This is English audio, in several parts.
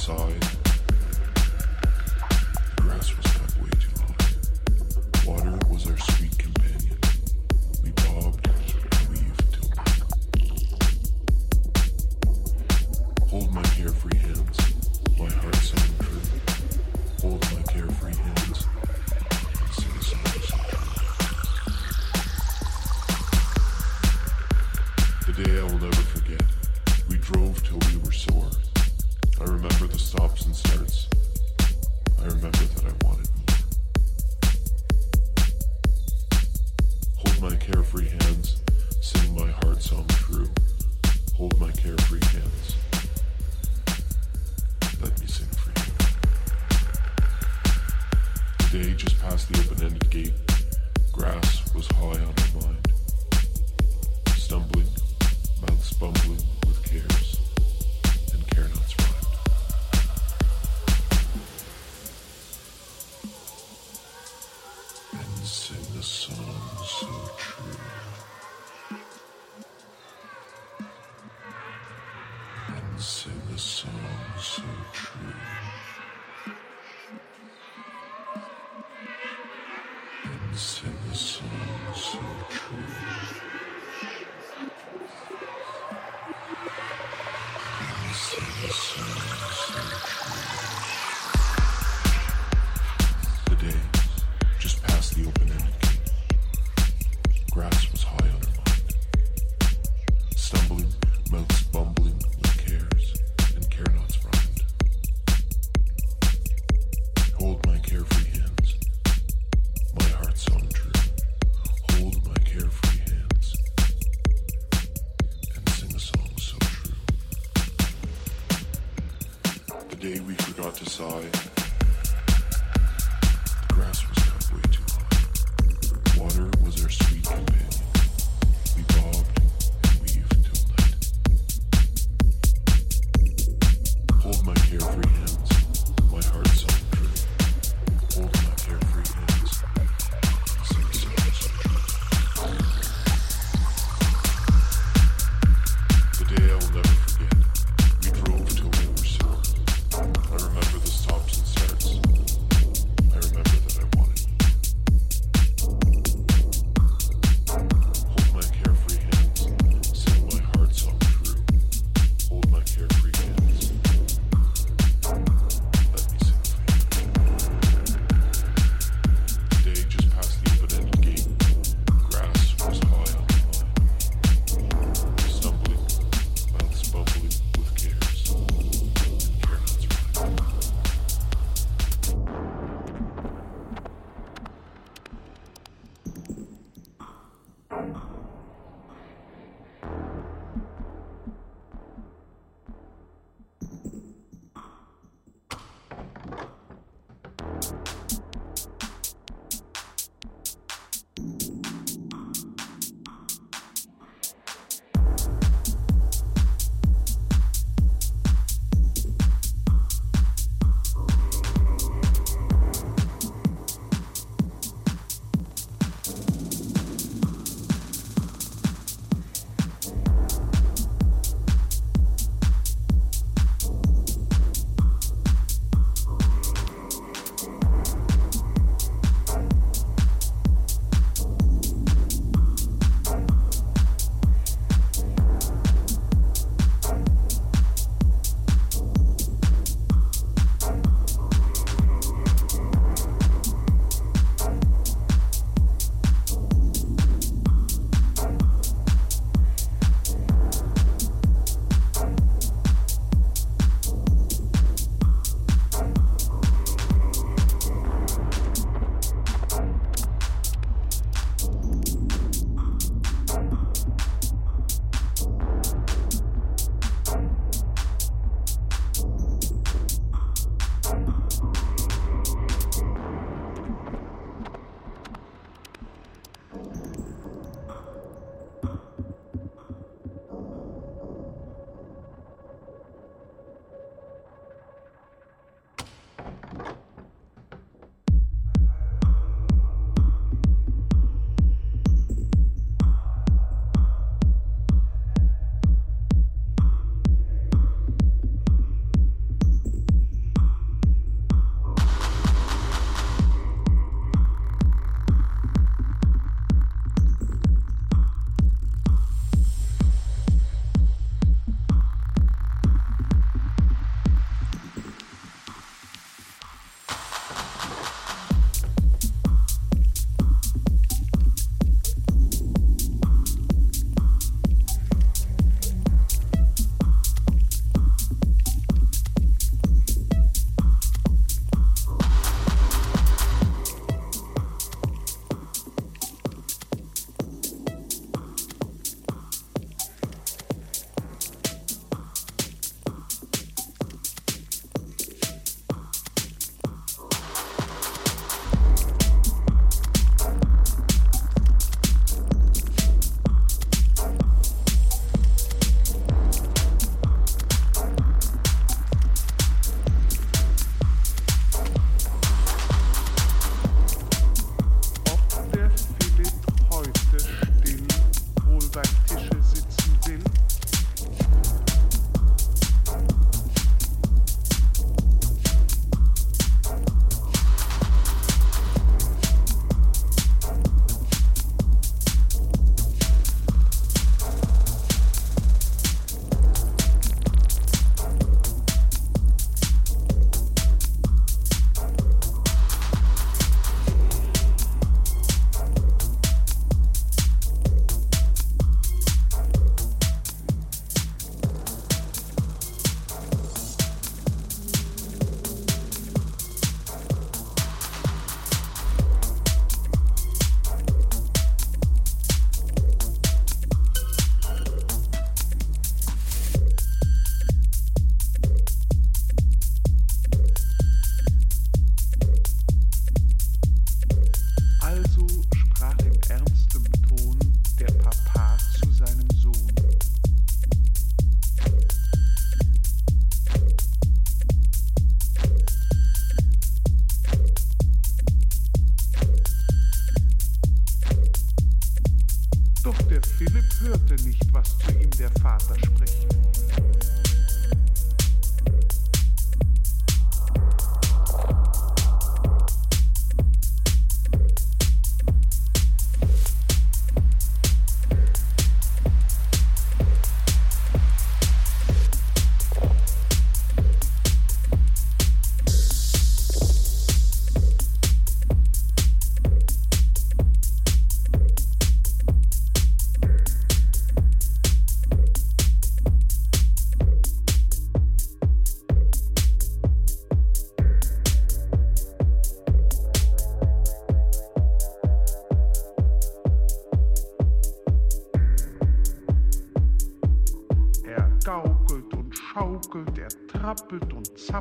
Side. Day we forgot to sigh,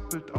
doppelt